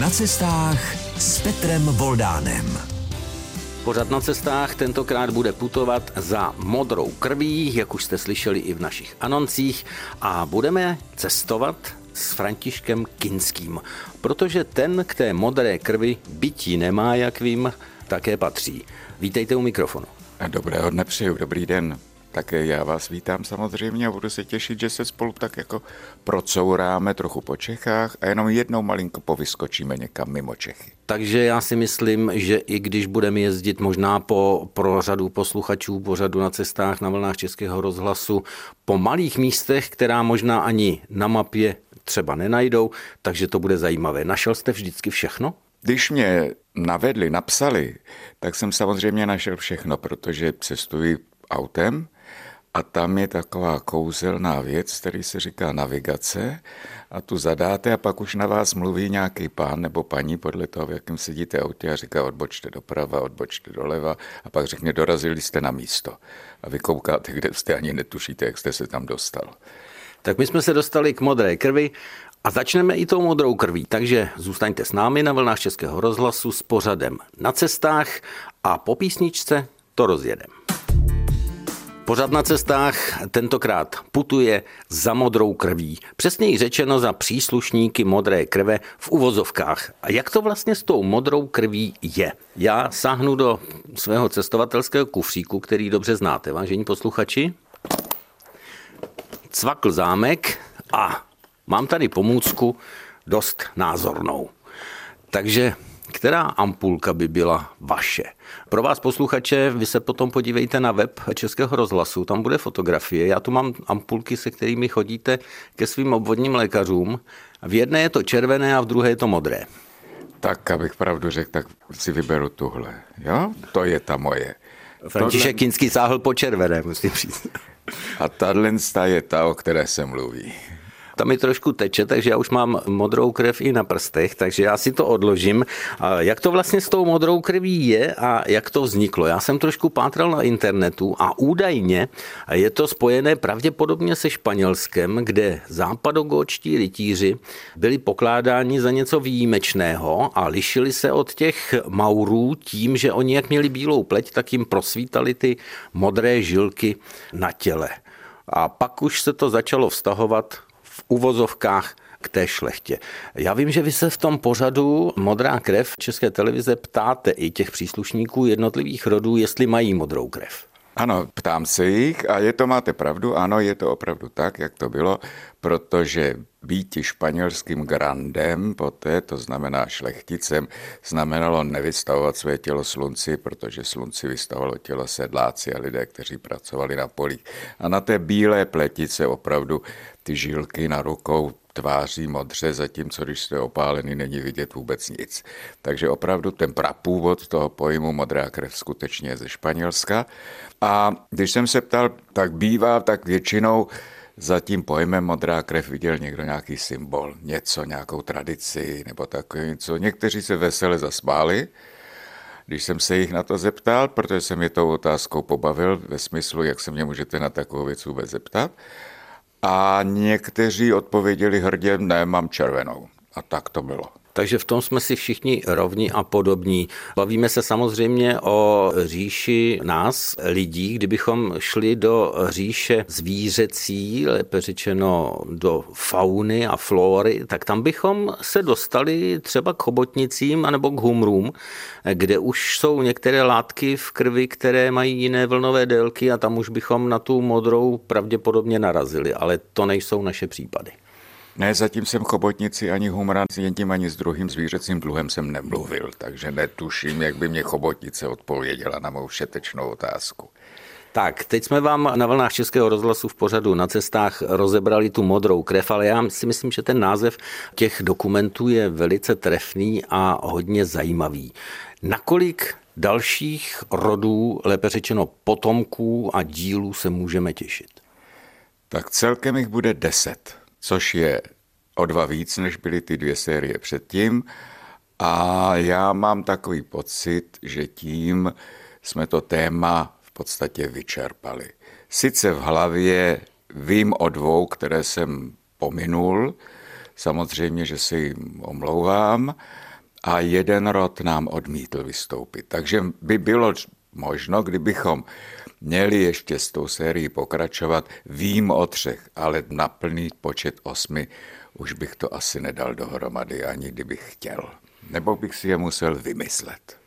Na cestách s Petrem Voldánem. Pořad na cestách tentokrát bude putovat za modrou krví, jak už jste slyšeli i v našich anoncích, a budeme cestovat s Františkem Kinským, protože ten k té modré krvi bytí nemá, jak vím, také patří. Vítejte u mikrofonu. Dobrého dne přeju, dobrý den. Také já vás vítám samozřejmě a budu se těšit, že se spolu tak jako procouráme trochu po Čechách a jenom jednou malinko povyskočíme někam mimo Čechy. Takže já si myslím, že i když budeme jezdit možná po, pro řadu posluchačů pořadu na cestách na vlnách Českého rozhlasu po malých místech, která možná ani na mapě třeba nenajdou, takže to bude zajímavé. Našel jste vždycky všechno? Když mě navedli, napsali, tak jsem samozřejmě našel všechno, protože cestuji autem a tam je taková kouzelná věc, který se říká navigace a tu zadáte a pak už na vás mluví nějaký pán nebo paní podle toho, v jakém sedíte autě a říká odbočte doprava, odbočte doleva a pak řekne dorazili jste na místo. A vy koukáte, kde jste ani netušíte, jak jste se tam dostal. Tak my jsme se dostali k modré krvi a začneme i tou modrou krví, takže zůstaňte s námi na vlnách Českého rozhlasu s pořadem na cestách a po písničce to rozjedeme. Pořad na cestách tentokrát putuje za modrou krví. Přesněji řečeno za příslušníky modré krve v uvozovkách. A jak to vlastně s tou modrou krví je? Já sáhnu do svého cestovatelského kufříku, který dobře znáte, vážení posluchači. Cvakl zámek a mám tady pomůcku dost názornou. Takže která ampulka by byla vaše? Pro vás posluchače, vy se potom podívejte na web Českého rozhlasu, tam bude fotografie. Já tu mám ampulky, se kterými chodíte ke svým obvodním lékařům. V jedné je to červené a v druhé je to modré. Tak, abych pravdu řekl, tak si vyberu tuhle. Jo? To je ta moje. František Tohle... Kinský sáhl po červené, musím říct. A tahle je ta, o které se mluví tam mi trošku teče, takže já už mám modrou krev i na prstech, takže já si to odložím. Jak to vlastně s tou modrou krví je a jak to vzniklo? Já jsem trošku pátral na internetu a údajně je to spojené pravděpodobně se Španělskem, kde západogočtí rytíři byli pokládáni za něco výjimečného a lišili se od těch Maurů tím, že oni jak měli bílou pleť, tak jim prosvítali ty modré žilky na těle. A pak už se to začalo vztahovat v uvozovkách k té šlechtě. Já vím, že vy se v tom pořadu Modrá krev České televize ptáte i těch příslušníků jednotlivých rodů, jestli mají modrou krev. Ano, ptám se jich a je to, máte pravdu, ano, je to opravdu tak, jak to bylo, protože býti španělským grandem poté, to znamená šlechticem, znamenalo nevystavovat své tělo slunci, protože slunci vystavovalo tělo sedláci a lidé, kteří pracovali na polích. A na té bílé pletice opravdu ty žilky na rukou tváří modře, zatímco když jste opálený, není vidět vůbec nic. Takže opravdu ten prapůvod toho pojmu modrá krev skutečně je ze Španělska. A když jsem se ptal, tak bývá, tak většinou za tím pojmem modrá krev viděl někdo nějaký symbol, něco, nějakou tradici nebo takové něco. Někteří se vesele zasmáli, když jsem se jich na to zeptal, protože jsem je tou otázkou pobavil ve smyslu, jak se mě můžete na takovou věc vůbec zeptat. A někteří odpověděli hrdě, ne, mám červenou. A tak to bylo. Takže v tom jsme si všichni rovní a podobní. Bavíme se samozřejmě o říši nás, lidí, kdybychom šli do říše zvířecí, lépe řečeno do fauny a flory, tak tam bychom se dostali třeba k chobotnicím anebo k humrům, kde už jsou některé látky v krvi, které mají jiné vlnové délky a tam už bychom na tu modrou pravděpodobně narazili, ale to nejsou naše případy. Ne, zatím jsem chobotnici ani humran s jedním ani s druhým zvířecím dluhem jsem nemluvil, takže netuším, jak by mě chobotnice odpověděla na mou všetečnou otázku. Tak, teď jsme vám na vlnách Českého rozhlasu v pořadu na cestách rozebrali tu modrou krev, ale já si myslím, že ten název těch dokumentů je velice trefný a hodně zajímavý. Nakolik dalších rodů, lépe řečeno potomků a dílů se můžeme těšit? Tak celkem jich bude deset což je o dva víc, než byly ty dvě série předtím. A já mám takový pocit, že tím jsme to téma v podstatě vyčerpali. Sice v hlavě vím o dvou, které jsem pominul, samozřejmě, že si jim omlouvám, a jeden rod nám odmítl vystoupit. Takže by bylo možno, kdybychom měli ještě s tou sérií pokračovat, vím o třech, ale na plný počet osmi už bych to asi nedal dohromady, ani kdybych chtěl. Nebo bych si je musel vymyslet.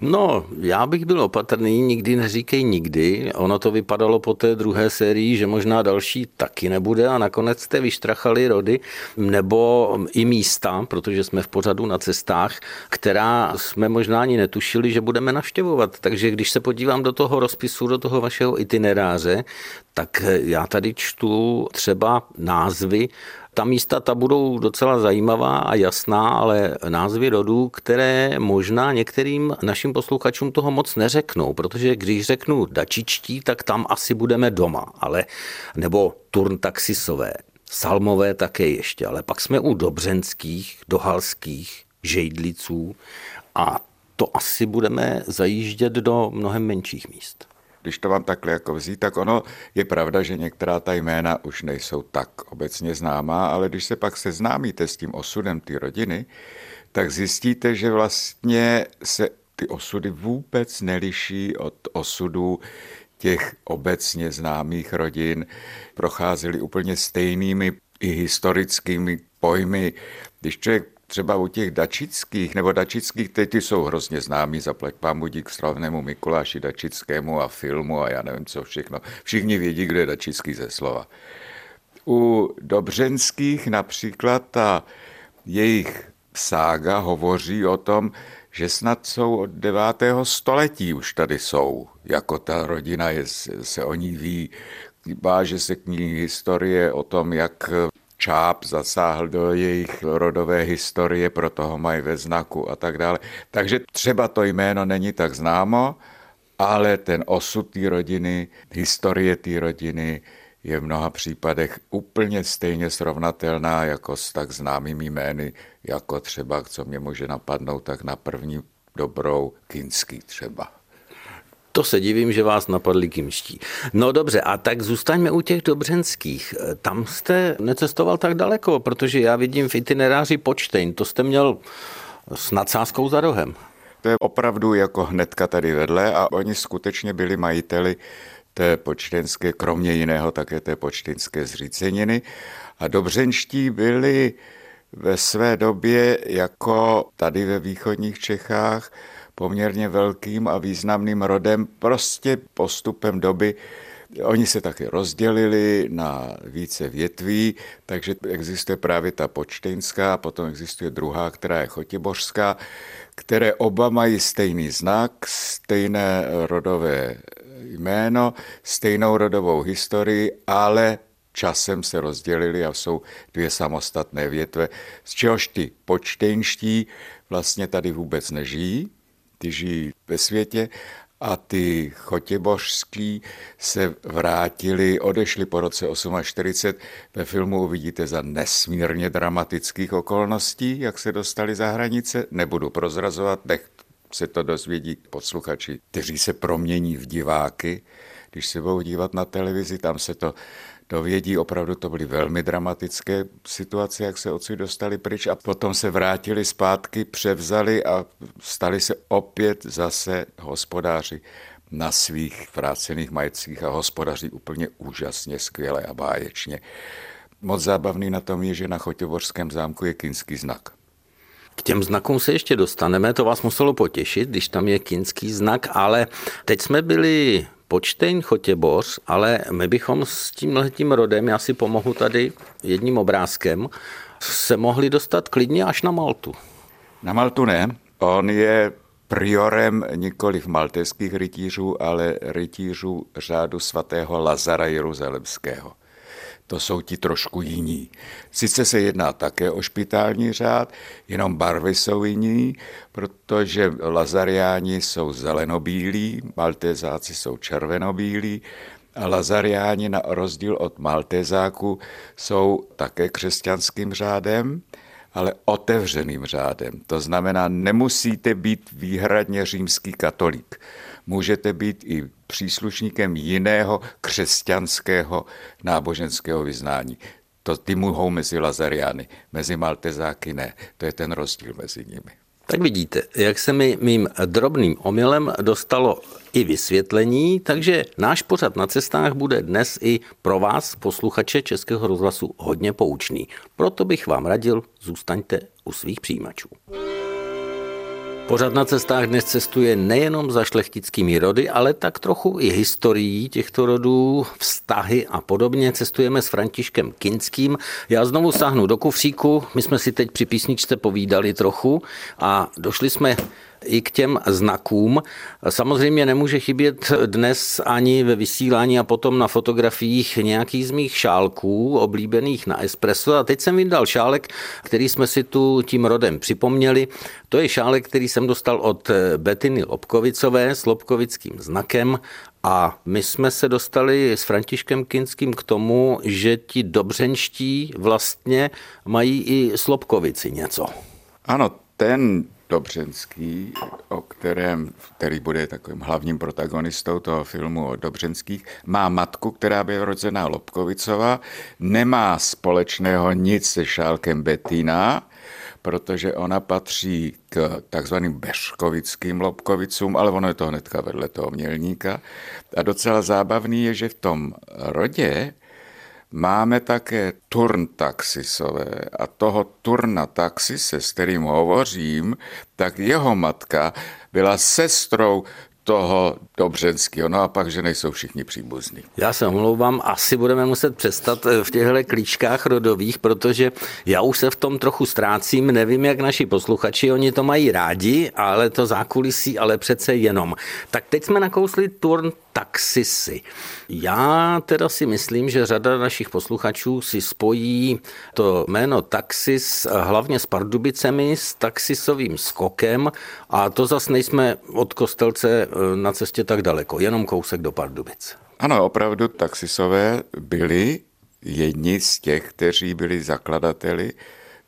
No, já bych byl opatrný, nikdy neříkej nikdy. Ono to vypadalo po té druhé sérii, že možná další taky nebude a nakonec jste vyštrachali rody nebo i místa, protože jsme v pořadu na cestách, která jsme možná ani netušili, že budeme navštěvovat. Takže když se podívám do toho rozpisu, do toho vašeho itineráře, tak já tady čtu třeba názvy ta místa ta budou docela zajímavá a jasná, ale názvy rodů, které možná některým našim posluchačům toho moc neřeknou, protože když řeknu dačičtí, tak tam asi budeme doma, ale nebo turntaxisové, salmové také ještě, ale pak jsme u dobřenských, dohalských, žejdliců a to asi budeme zajíždět do mnohem menších míst když to mám takhle jako vzít, tak ono je pravda, že některá ta jména už nejsou tak obecně známá, ale když se pak seznámíte s tím osudem té rodiny, tak zjistíte, že vlastně se ty osudy vůbec neliší od osudů těch obecně známých rodin, procházely úplně stejnými i historickými pojmy. Když člověk třeba u těch dačických, nebo dačických, teď ty jsou hrozně známí, zaplať pán budík slavnému Mikuláši Dačickému a filmu a já nevím co všechno. Všichni vědí, kdo je dačický ze slova. U Dobřenských například ta jejich sága hovoří o tom, že snad jsou od 9. století už tady jsou, jako ta rodina je, se o ní ví, váže se knihy historie o tom, jak Čáp zasáhl do jejich rodové historie, proto ho mají ve znaku a tak dále. Takže třeba to jméno není tak známo, ale ten osud té rodiny, historie té rodiny je v mnoha případech úplně stejně srovnatelná jako s tak známými jmény, jako třeba, co mě může napadnout, tak na první dobrou Kinský třeba. To se divím, že vás napadli kimští. No dobře, a tak zůstaňme u těch dobřenských. Tam jste necestoval tak daleko, protože já vidím v itineráři Počtejn. To jste měl s nadsázkou za rohem. To je opravdu jako hnedka tady vedle a oni skutečně byli majiteli té počtenské, kromě jiného také té počtenské zříceniny. A dobřenští byli ve své době jako tady ve východních Čechách poměrně velkým a významným rodem, prostě postupem doby. Oni se taky rozdělili na více větví, takže existuje právě ta počtejnská, potom existuje druhá, která je chotěbořská, které oba mají stejný znak, stejné rodové jméno, stejnou rodovou historii, ale časem se rozdělili a jsou dvě samostatné větve, z čehož ty počtejnští vlastně tady vůbec nežijí, ty žijí ve světě a ty chotěbořský se vrátili, odešli po roce 48. Ve filmu uvidíte za nesmírně dramatických okolností, jak se dostali za hranice. Nebudu prozrazovat, nech se to dozvědí posluchači, kteří se promění v diváky. Když se budou dívat na televizi, tam se to dovědí. Opravdu to byly velmi dramatické situace, jak se odsud dostali pryč a potom se vrátili zpátky, převzali a stali se opět zase hospodáři na svých vrácených majetcích a hospodaří úplně úžasně, skvěle a báječně. Moc zábavný na tom je, že na Chotěvorském zámku je kinský znak. K těm znakům se ještě dostaneme, to vás muselo potěšit, když tam je kinský znak, ale teď jsme byli Počtejn Chotěboř, ale my bychom s tímhletím rodem, já si pomohu tady jedním obrázkem, se mohli dostat klidně až na Maltu. Na Maltu ne. On je priorem nikoli v malteských rytířů, ale rytířů řádu svatého Lazara Jeruzalemského to jsou ti trošku jiní. Sice se jedná také o špitální řád, jenom barvy jsou jiní, protože lazariáni jsou zelenobílí, maltézáci jsou červenobílí a lazariáni na rozdíl od maltézáků jsou také křesťanským řádem, ale otevřeným řádem. To znamená, nemusíte být výhradně římský katolík můžete být i příslušníkem jiného křesťanského náboženského vyznání. To ty mohou mezi Lazariány, mezi Maltezáky ne. To je ten rozdíl mezi nimi. Tak vidíte, jak se mi mým drobným omylem dostalo i vysvětlení, takže náš pořad na cestách bude dnes i pro vás, posluchače Českého rozhlasu, hodně poučný. Proto bych vám radil, zůstaňte u svých přijímačů. Pořad na cestách dnes cestuje nejenom za šlechtickými rody, ale tak trochu i historií těchto rodů, vztahy a podobně. Cestujeme s Františkem Kinským. Já znovu sáhnu do kufříku. My jsme si teď při písničce povídali trochu a došli jsme i k těm znakům. Samozřejmě nemůže chybět dnes ani ve vysílání a potom na fotografiích nějaký z mých šálků oblíbených na espresso. A teď jsem vydal šálek, který jsme si tu tím rodem připomněli. To je šálek, který jsem dostal od Betiny Lobkovicové s lobkovickým znakem a my jsme se dostali s Františkem Kinským k tomu, že ti dobřenští vlastně mají i Slobkovici něco. Ano, ten Dobřenský, o kterém, který bude takovým hlavním protagonistou toho filmu o Dobřenských, má matku, která by rozená Lobkovicová, nemá společného nic se Šálkem Betína, protože ona patří k takzvaným Beškovickým Lobkovicům, ale ono je to hnedka vedle toho mělníka. A docela zábavný je, že v tom rodě Máme také turntaxisové a toho turna taxise, s kterým hovořím, tak jeho matka byla sestrou toho Dobřenského. No a pak, že nejsou všichni příbuzní. Já se omlouvám, asi budeme muset přestat eh, v těchto klíčkách rodových, protože já už se v tom trochu ztrácím, nevím, jak naši posluchači, oni to mají rádi, ale to zákulisí, ale přece jenom. Tak teď jsme nakousli turn taxisy. Já teda si myslím, že řada našich posluchačů si spojí to jméno taxis hlavně s Pardubicemi, s taxisovým skokem a to zas nejsme od Kostelce eh, na cestě tak daleko, jenom kousek do Pardubic. Ano, opravdu taxisové byli jedni z těch, kteří byli zakladateli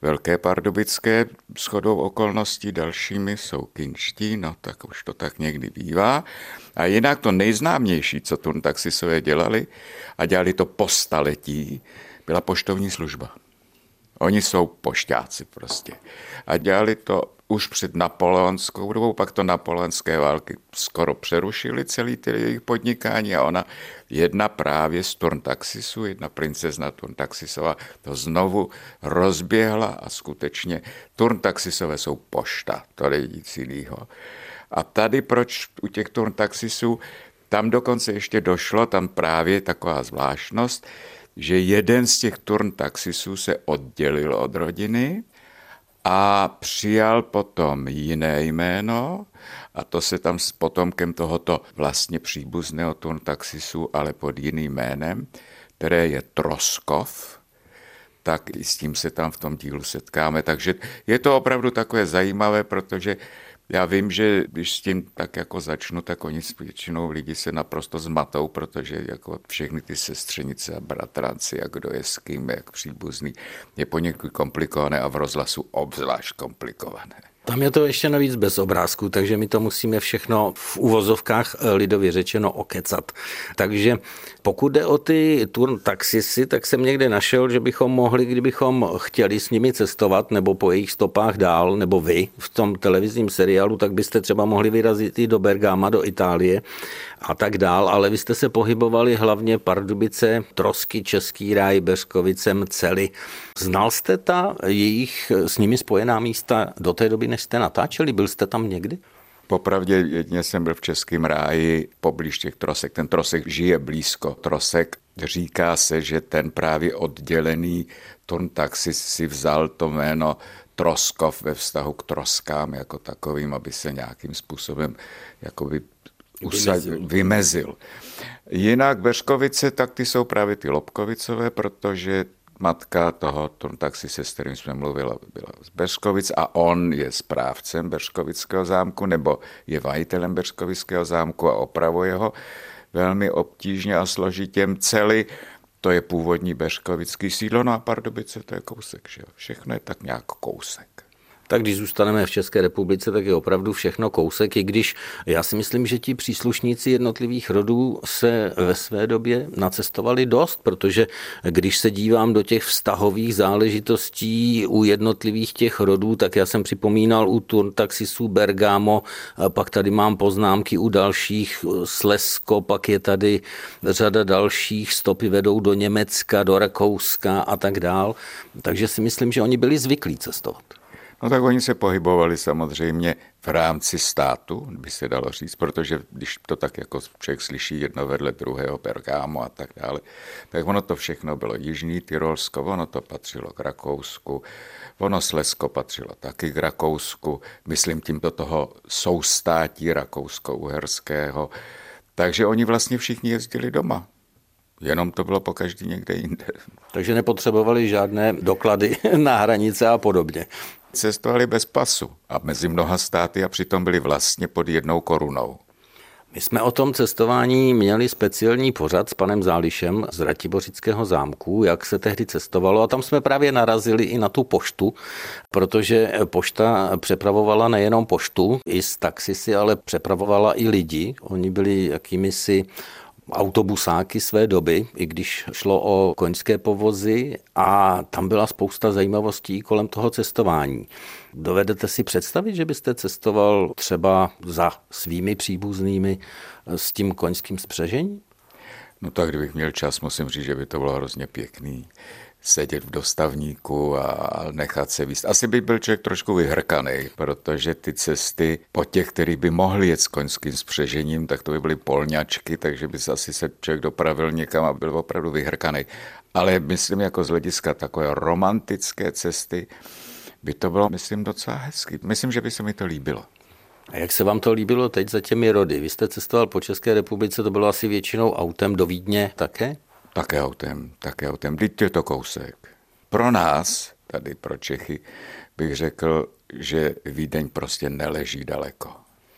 Velké Pardubické, shodou okolností dalšími jsou kinští, no tak už to tak někdy bývá. A jinak to nejznámější, co taxisové dělali, a dělali to po staletí, byla poštovní služba. Oni jsou pošťáci prostě. A dělali to už před napoleonskou dobou, pak to napoleonské války skoro přerušili celý ty jejich podnikání a ona, jedna právě z Turntaxisu, jedna princezna Turntaxisova, to znovu rozběhla a skutečně Turntaxisové jsou pošta, to je nic jiného. A tady proč u těch Turntaxisů, tam dokonce ještě došlo, tam právě taková zvláštnost, že jeden z těch Turntaxisů se oddělil od rodiny, a přijal potom jiné jméno a to se tam s potomkem tohoto vlastně příbuzného turntaxisu, ale pod jiným jménem, které je Troskov, tak i s tím se tam v tom dílu setkáme. Takže je to opravdu takové zajímavé, protože já vím, že když s tím tak jako začnu, tak oni většinou lidi se naprosto zmatou, protože jako všechny ty sestřenice a bratranci a kdo je s kým, jak příbuzný, je poněkud komplikované a v rozhlasu obzvlášť komplikované. Tam je to ještě navíc bez obrázku, takže my to musíme všechno v uvozovkách eh, lidově řečeno okecat. Takže pokud jde o ty turn taxisy, tak jsem někde našel, že bychom mohli, kdybychom chtěli s nimi cestovat nebo po jejich stopách dál, nebo vy v tom televizním seriálu, tak byste třeba mohli vyrazit i do Bergama, do Itálie a tak dál, ale vy jste se pohybovali hlavně Pardubice, Trosky, Český ráj, Beřkovicem, Cely. Znal jste ta jejich s nimi spojená místa do té doby, než jste natáčeli? Byl jste tam někdy? Popravdě jedině jsem byl v Českém ráji poblíž těch trosek. Ten trosek žije blízko trosek. Říká se, že ten právě oddělený taxi si vzal to jméno Troskov ve vztahu k troskám jako takovým, aby se nějakým způsobem jakoby vymezil. vymezil. Jinak Beřkovice, tak ty jsou právě ty Lobkovicové, protože matka toho taxi, se s kterým jsme mluvili, byla z Beřkovic a on je správcem Beřkovického zámku nebo je majitelem Beřkovického zámku a opravuje ho velmi obtížně a složitě. Celý to je původní Beřkovický sídlo, no a Pardubice to je kousek, že jo? Všechno je tak nějak kousek. Tak když zůstaneme v České republice, tak je opravdu všechno kousek, i když já si myslím, že ti příslušníci jednotlivých rodů se ve své době nacestovali dost, protože když se dívám do těch vztahových záležitostí u jednotlivých těch rodů, tak já jsem připomínal u Taxisů Bergamo, pak tady mám poznámky u dalších Slesko, pak je tady řada dalších, stopy vedou do Německa, do Rakouska a tak dál. Takže si myslím, že oni byli zvyklí cestovat. No tak oni se pohybovali samozřejmě v rámci státu, by se dalo říct, protože když to tak jako člověk slyší jedno vedle druhého Bergámo a tak dále, tak ono to všechno bylo Jižní Tyrolsko, ono to patřilo k Rakousku, ono Slesko patřilo taky k Rakousku, myslím tím do toho soustátí Rakousko-Uherského, takže oni vlastně všichni jezdili doma. Jenom to bylo po každý někde jinde. Takže nepotřebovali žádné doklady na hranice a podobně. Cestovali bez pasu a mezi mnoha státy a přitom byli vlastně pod jednou korunou. My jsme o tom cestování měli speciální pořad s panem Zálišem z Ratibořického zámku, jak se tehdy cestovalo a tam jsme právě narazili i na tu poštu, protože pošta přepravovala nejenom poštu i z taxisy, ale přepravovala i lidi. Oni byli jakými si autobusáky své doby, i když šlo o koňské povozy a tam byla spousta zajímavostí kolem toho cestování. Dovedete si představit, že byste cestoval třeba za svými příbuznými s tím koňským spřežením? No tak kdybych měl čas, musím říct, že by to bylo hrozně pěkný sedět v dostavníku a nechat se víc. Asi by byl člověk trošku vyhrkaný, protože ty cesty po těch, který by mohli jet s koňským spřežením, tak to by byly polňačky, takže by se asi se člověk dopravil někam a byl opravdu vyhrkaný. Ale myslím, jako z hlediska takové romantické cesty, by to bylo, myslím, docela hezky. Myslím, že by se mi to líbilo. A jak se vám to líbilo teď za těmi rody? Vy jste cestoval po České republice, to bylo asi většinou autem do Vídně také? Také autem, také autem. Teď je to kousek. Pro nás, tady pro Čechy, bych řekl, že Vídeň prostě neleží daleko.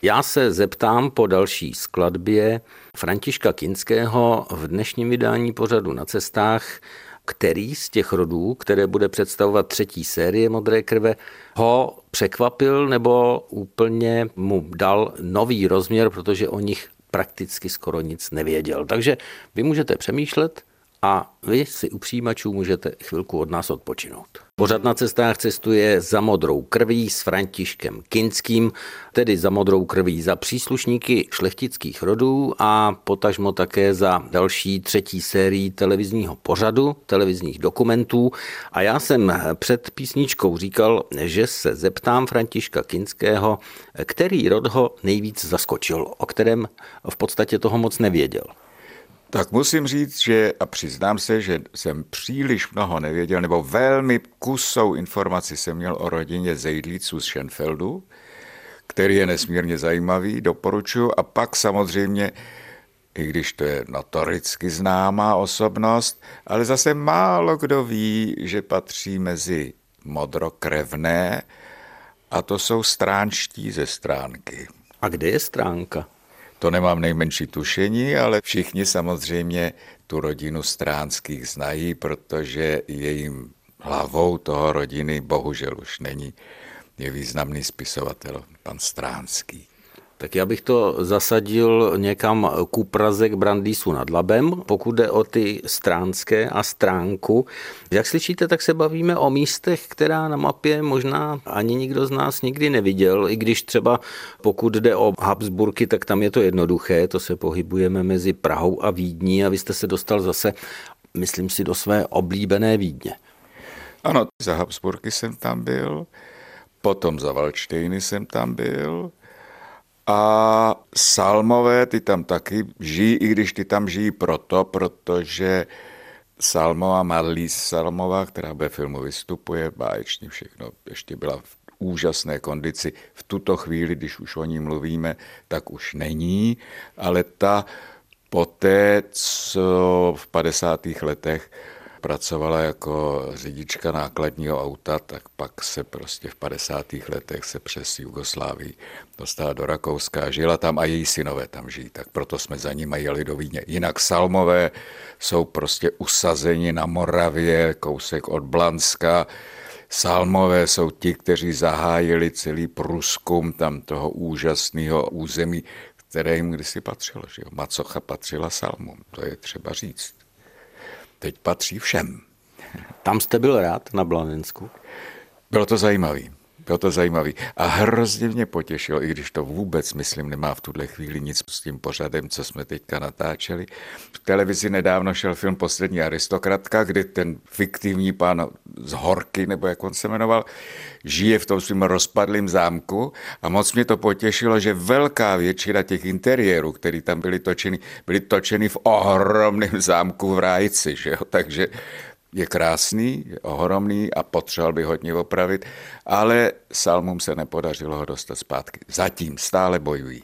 Já se zeptám po další skladbě Františka Kinského v dnešním vydání pořadu na cestách, který z těch rodů, které bude představovat třetí série Modré krve, ho překvapil nebo úplně mu dal nový rozměr, protože o nich prakticky skoro nic nevěděl. Takže vy můžete přemýšlet a vy si u přijímačů můžete chvilku od nás odpočinout. Pořad na cestách cestuje za modrou krví s Františkem Kinským, tedy za modrou krví za příslušníky šlechtických rodů a potažmo také za další třetí sérii televizního pořadu, televizních dokumentů. A já jsem před písničkou říkal, že se zeptám Františka Kinského, který rod ho nejvíc zaskočil, o kterém v podstatě toho moc nevěděl. Tak musím říct, že a přiznám se, že jsem příliš mnoho nevěděl, nebo velmi kusou informací jsem měl o rodině Zejdlíců z Schenfeldu, který je nesmírně zajímavý, doporučuji. A pak samozřejmě, i když to je notoricky známá osobnost, ale zase málo kdo ví, že patří mezi modrokrevné a to jsou stránští ze stránky. A kde je stránka? To nemám nejmenší tušení, ale všichni samozřejmě tu rodinu Stránských znají, protože jejím hlavou toho rodiny bohužel už není. Je významný spisovatel, pan Stránský tak já bych to zasadil někam ku Praze k Brandýsu nad Labem, pokud jde o ty stránské a stránku. Jak slyšíte, tak se bavíme o místech, která na mapě možná ani nikdo z nás nikdy neviděl, i když třeba pokud jde o Habsburky, tak tam je to jednoduché, to se pohybujeme mezi Prahou a Vídní a vy jste se dostal zase, myslím si, do své oblíbené Vídně. Ano, za Habsburky jsem tam byl, potom za Valčtejny jsem tam byl, a Salmové, ty tam taky žijí, i když ty tam žijí proto, protože Salmová, Marlís Salmová, která ve filmu vystupuje, báječně všechno, ještě byla v úžasné kondici. V tuto chvíli, když už o ní mluvíme, tak už není, ale ta poté, co v 50. letech pracovala jako řidička nákladního auta, tak pak se prostě v 50. letech se přes Jugoslávii dostala do Rakouska, žila tam a její synové tam žijí, tak proto jsme za nimi jeli do Vídně. Jinak Salmové jsou prostě usazeni na Moravě, kousek od Blanska, Salmové jsou ti, kteří zahájili celý průzkum tam toho úžasného území, které jim kdysi patřilo. Že jo? Macocha patřila Salmům, to je třeba říct. Teď patří všem. Tam jste byl rád na Blanensku? Bylo to zajímavé. Bylo to zajímavé. A hrozně mě potěšilo, i když to vůbec, myslím, nemá v tuhle chvíli nic s tím pořadem, co jsme teďka natáčeli. V televizi nedávno šel film Poslední aristokratka, kdy ten fiktivní pán z Horky, nebo jak on se jmenoval, žije v tom svým rozpadlým zámku a moc mě to potěšilo, že velká většina těch interiérů, které tam byly točeny, byly točeny v ohromném zámku v Rájci, že jo? takže je krásný, je ohromný a potřeboval by hodně opravit, ale Salmům se nepodařilo ho dostat zpátky. Zatím stále bojují.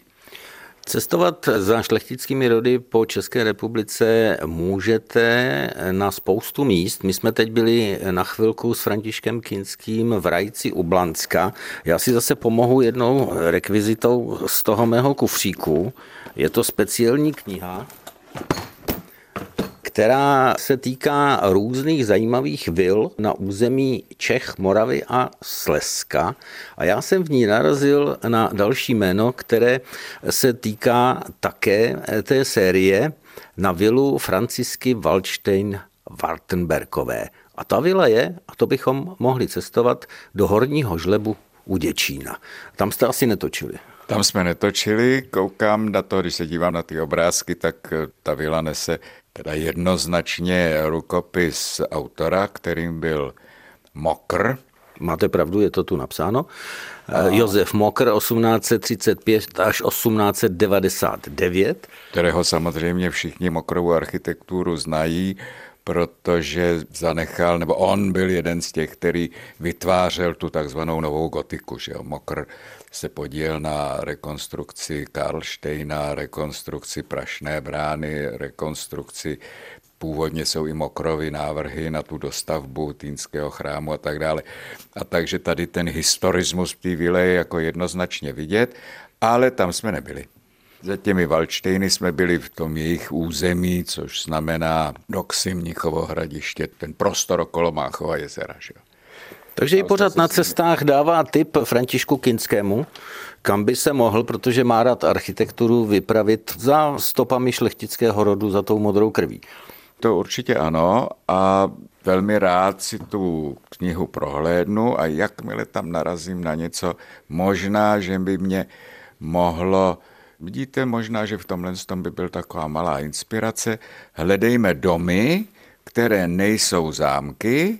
Cestovat za šlechtickými rody po České republice můžete na spoustu míst. My jsme teď byli na chvilku s Františkem Kinským v Rajci u Blanska. Já si zase pomohu jednou rekvizitou z toho mého kufříku. Je to speciální kniha, která se týká různých zajímavých vil na území Čech, Moravy a Slezska. A já jsem v ní narazil na další jméno, které se týká také té série na vilu Francisky Waldstein Wartenbergové. A ta vila je, a to bychom mohli cestovat, do Horního žlebu u Děčína. Tam jste asi netočili. Tam jsme netočili, koukám na to, když se dívám na ty obrázky, tak ta vila nese teda jednoznačně rukopis autora, kterým byl Mokr. Máte pravdu, je to tu napsáno. A... Josef Mokr 1835 až 1899. Kterého samozřejmě všichni mokrovou architekturu znají, protože zanechal, nebo on byl jeden z těch, který vytvářel tu takzvanou novou gotiku. Že jo? Mokr se podíl na rekonstrukci Karlštejna, rekonstrukci Prašné brány, rekonstrukci Původně jsou i mokrovy návrhy na tu dostavbu Týnského chrámu a tak dále. A takže tady ten historismus v té je jako jednoznačně vidět, ale tam jsme nebyli. Za těmi Valčtejny jsme byli v tom jejich území, což znamená Doxy, Mnichovo hradiště, ten prostor okolo Máchova jezera. Že? Takže i pořád na cestách dává tip Františku Kinskému, kam by se mohl, protože má rád architekturu, vypravit za stopami šlechtického rodu, za tou modrou krví. To určitě ano a velmi rád si tu knihu prohlédnu a jakmile tam narazím na něco, možná, že by mě mohlo Vidíte, možná, že v tomhle tom by byl taková malá inspirace. Hledejme domy, které nejsou zámky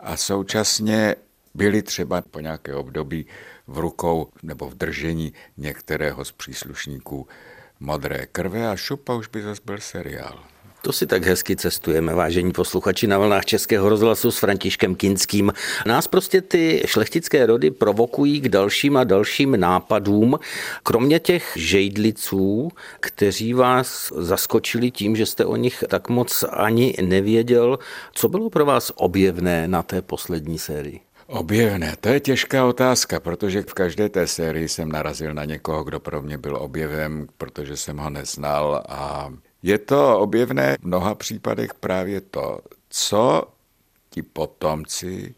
a současně byly třeba po nějaké období v rukou nebo v držení některého z příslušníků modré krve a šupa už by zase byl seriál. To si tak hezky cestujeme, vážení posluchači na vlnách Českého rozhlasu s Františkem Kinským. Nás prostě ty šlechtické rody provokují k dalším a dalším nápadům. Kromě těch žejdliců, kteří vás zaskočili tím, že jste o nich tak moc ani nevěděl, co bylo pro vás objevné na té poslední sérii? Objevné, to je těžká otázka, protože v každé té sérii jsem narazil na někoho, kdo pro mě byl objevem, protože jsem ho neznal a je to objevné v mnoha případech právě to, co ti potomci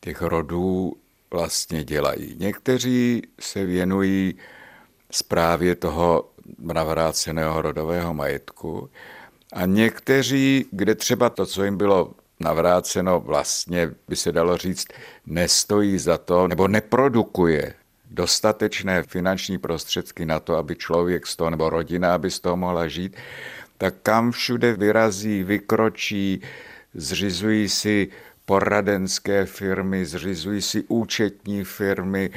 těch rodů vlastně dělají. Někteří se věnují zprávě toho navráceného rodového majetku a někteří, kde třeba to, co jim bylo navráceno, vlastně by se dalo říct, nestojí za to nebo neprodukuje dostatečné finanční prostředky na to, aby člověk z toho, nebo rodina, aby z toho mohla žít, tak kam všude vyrazí, vykročí, zřizují si poradenské firmy, zřizují si účetní firmy,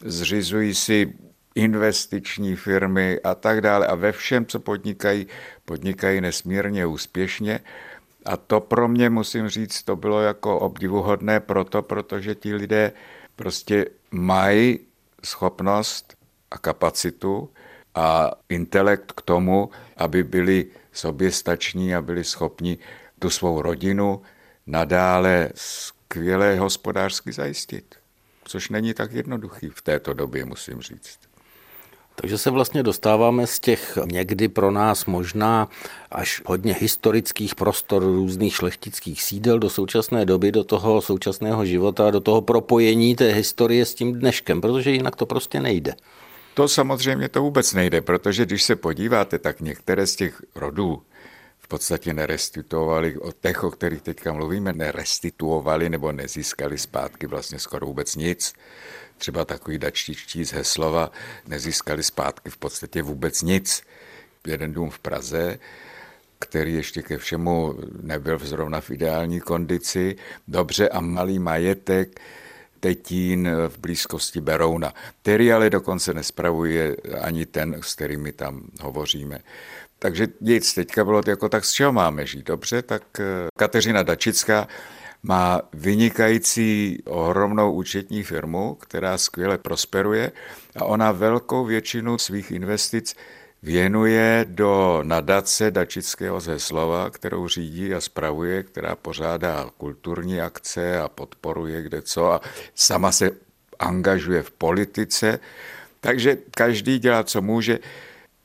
zřizují si investiční firmy a tak dále. A ve všem, co podnikají, podnikají nesmírně úspěšně. A to pro mě, musím říct, to bylo jako obdivuhodné proto, protože ti lidé prostě mají schopnost a kapacitu a intelekt k tomu, aby byli soběstační a byli schopni tu svou rodinu nadále skvěle hospodářsky zajistit. Což není tak jednoduchý v této době, musím říct. Takže se vlastně dostáváme z těch někdy pro nás možná až hodně historických prostor různých šlechtických sídel do současné doby, do toho současného života, do toho propojení té historie s tím dneškem, protože jinak to prostě nejde. To samozřejmě to vůbec nejde, protože když se podíváte, tak některé z těch rodů v podstatě nerestituovali, o těch, o kterých teďka mluvíme, nerestituovali nebo nezískali zpátky vlastně skoro vůbec nic. Třeba takový dačtičtí z Heslova nezískali zpátky v podstatě vůbec nic. Jeden dům v Praze, který ještě ke všemu nebyl zrovna v ideální kondici, dobře a malý majetek, Tetín v blízkosti Berouna, který ale dokonce nespravuje ani ten, s kterými tam hovoříme. Takže nic, teďka bylo jako tak, z čeho máme žít, dobře, tak eh, Kateřina Dačická má vynikající ohromnou účetní firmu, která skvěle prosperuje a ona velkou většinu svých investic věnuje do nadace Dačického Zeslova, kterou řídí a spravuje, která pořádá kulturní akce a podporuje kde co a sama se angažuje v politice. Takže každý dělá, co může.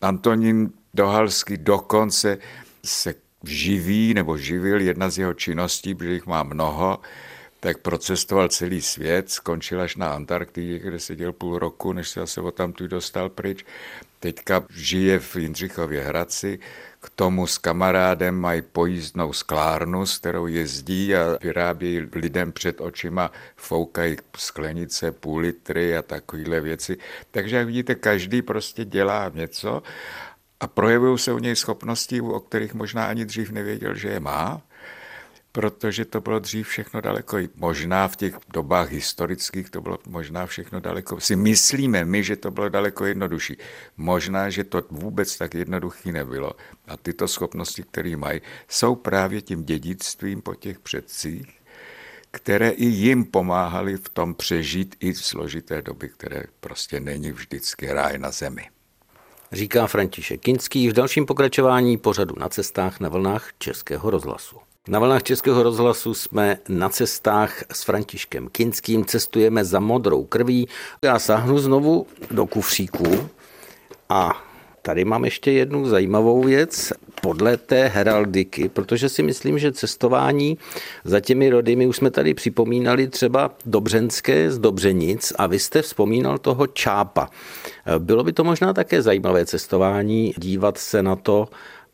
Antonín Dohalský dokonce se živí nebo živil, jedna z jeho činností, protože jich má mnoho, tak procestoval celý svět, skončil až na Antarktidě, kde seděl půl roku, než se zase tam tu dostal pryč. Teďka žije v Jindřichově Hradci, k tomu s kamarádem mají pojízdnou sklárnu, s kterou jezdí a vyrábí lidem před očima, foukají sklenice, půl litry a takovéhle věci. Takže jak vidíte, každý prostě dělá něco a projevují se u něj schopnosti, o kterých možná ani dřív nevěděl, že je má, protože to bylo dřív všechno daleko, možná v těch dobách historických to bylo možná všechno daleko, si myslíme my, že to bylo daleko jednodušší. Možná, že to vůbec tak jednoduchý nebylo. A tyto schopnosti, které mají, jsou právě tím dědictvím po těch předcích, které i jim pomáhaly v tom přežít i v složité doby, které prostě není vždycky ráj na zemi říká František Kinský v dalším pokračování pořadu na cestách na vlnách Českého rozhlasu. Na vlnách Českého rozhlasu jsme na cestách s Františkem Kinským, cestujeme za modrou krví. Já sáhnu znovu do kufříku a tady mám ještě jednu zajímavou věc podle té heraldiky, protože si myslím, že cestování za těmi rody, my už jsme tady připomínali třeba Dobřenské z Dobřenic a vy jste vzpomínal toho Čápa. Bylo by to možná také zajímavé cestování, dívat se na to,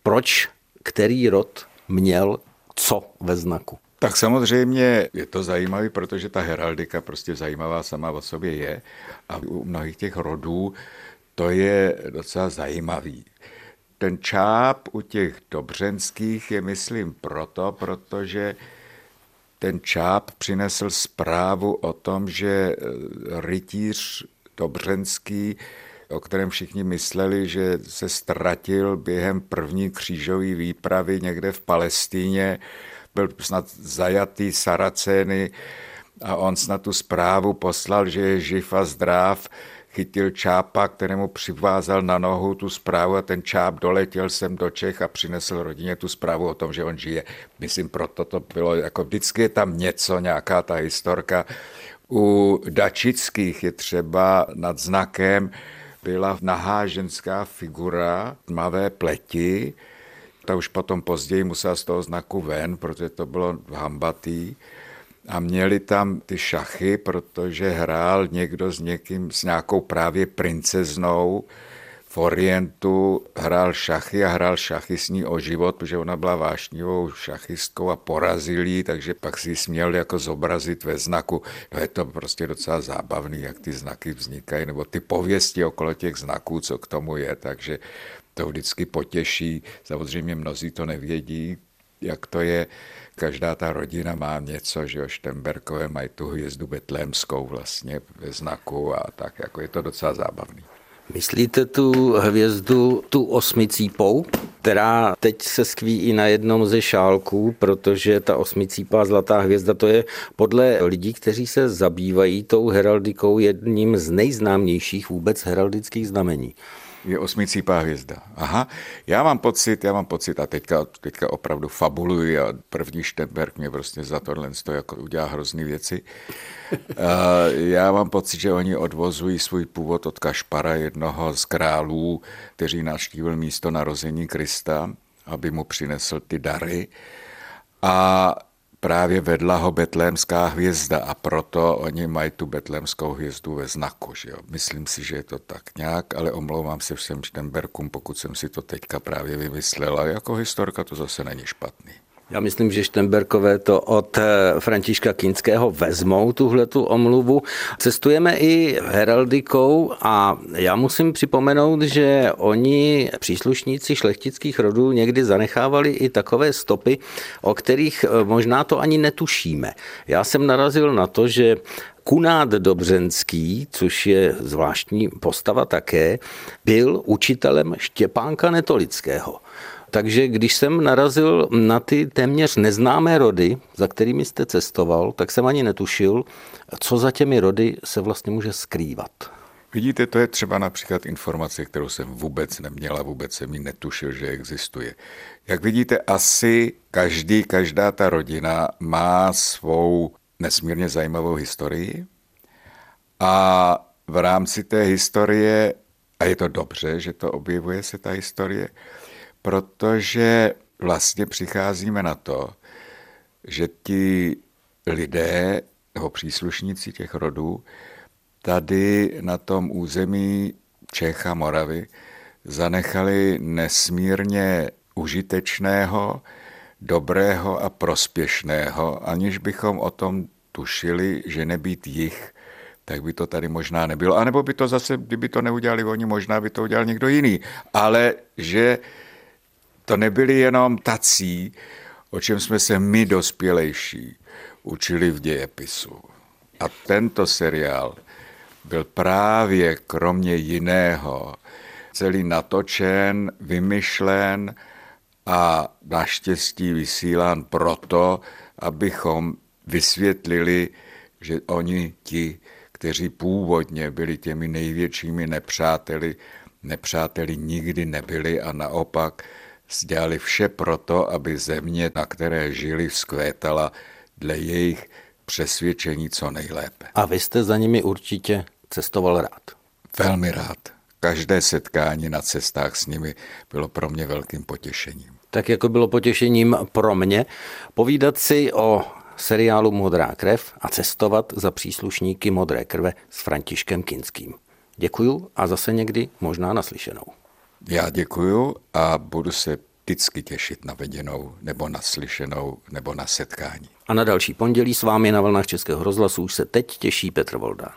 proč který rod měl co ve znaku. Tak samozřejmě je to zajímavé, protože ta heraldika prostě zajímavá sama o sobě je a u mnohých těch rodů to je docela zajímavý. Ten čáp u těch dobřenských je, myslím, proto, protože ten čáp přinesl zprávu o tom, že rytíř dobřenský, o kterém všichni mysleli, že se ztratil během první křížové výpravy někde v Palestíně, byl snad zajatý Saracény a on snad tu zprávu poslal, že je živ a zdrav, chytil čápa, kterému přivázal na nohu tu zprávu a ten čáp doletěl sem do Čech a přinesl rodině tu zprávu o tom, že on žije. Myslím, proto to bylo, jako vždycky je tam něco, nějaká ta historka. U Dačických je třeba nad znakem byla nahá ženská figura tmavé pleti, ta už potom později musela z toho znaku ven, protože to bylo hambatý. A měli tam ty šachy, protože hrál někdo s někým, s nějakou právě princeznou Orientu, hrál šachy a hrál šachy s ní o život, protože ona byla vášnivou šachistkou a porazil jí, takže pak si ji směl jako zobrazit ve znaku. No je to prostě docela zábavný, jak ty znaky vznikají, nebo ty pověsti okolo těch znaků, co k tomu je, takže to vždycky potěší. Samozřejmě mnozí to nevědí, jak to je každá ta rodina má něco, že jo, Štemberkové mají tu hvězdu betlémskou vlastně ve znaku a tak, jako je to docela zábavný. Myslíte tu hvězdu, tu osmicípou, která teď se skví i na jednom ze šálků, protože ta osmicípá zlatá hvězda, to je podle lidí, kteří se zabývají tou heraldikou jedním z nejznámějších vůbec heraldických znamení. Je osmicípá hvězda. Aha, já mám pocit, já mám pocit, a teďka, teďka opravdu fabuluji a první Štenberg mě prostě za tohle to jako udělá hrozný věci. já mám pocit, že oni odvozují svůj původ od Kašpara, jednoho z králů, kteří navštívil místo narození Krista, aby mu přinesl ty dary. A právě vedla ho betlémská hvězda a proto oni mají tu betlémskou hvězdu ve znaku. Že jo? Myslím si, že je to tak nějak, ale omlouvám se všem Štenberkům, pokud jsem si to teďka právě vymyslela. Jako historka to zase není špatný. Já myslím, že Štemberkové to od eh, Františka Kinského vezmou, tuhle tu omluvu. Cestujeme i heraldikou a já musím připomenout, že oni, příslušníci šlechtických rodů, někdy zanechávali i takové stopy, o kterých eh, možná to ani netušíme. Já jsem narazil na to, že Kunát Dobřenský, což je zvláštní postava také, byl učitelem Štěpánka Netolického. Takže když jsem narazil na ty téměř neznámé rody, za kterými jste cestoval, tak jsem ani netušil, co za těmi rody se vlastně může skrývat. Vidíte, to je třeba například informace, kterou jsem vůbec neměla, vůbec jsem ji netušil, že existuje. Jak vidíte, asi každý, každá ta rodina má svou nesmírně zajímavou historii a v rámci té historie, a je to dobře, že to objevuje se ta historie, protože vlastně přicházíme na to, že ti lidé nebo příslušníci těch rodů tady na tom území Čech a Moravy zanechali nesmírně užitečného, dobrého a prospěšného, aniž bychom o tom tušili, že nebýt jich, tak by to tady možná nebylo. A nebo by to zase, kdyby to neudělali oni, možná by to udělal někdo jiný. Ale že to nebyli jenom tací, o čem jsme se my dospělejší učili v dějepisu. A tento seriál byl právě kromě jiného celý natočen, vymyšlen a naštěstí vysílán proto, abychom vysvětlili, že oni ti, kteří původně byli těmi největšími nepřáteli, nepřáteli nikdy nebyli a naopak Dělali vše proto, aby země, na které žili, vzkvétala dle jejich přesvědčení co nejlépe. A vy jste za nimi určitě cestoval rád. Velmi rád. Každé setkání na cestách s nimi bylo pro mě velkým potěšením. Tak jako bylo potěšením pro mě povídat si o seriálu Modrá krev a cestovat za příslušníky Modré krve s Františkem Kinským. Děkuju a zase někdy možná naslyšenou. Já děkuju a budu se vždycky těšit na viděnou, nebo na slyšenou, nebo na setkání. A na další pondělí s vámi na vlnách Českého rozhlasu už se teď těší Petr Voldán.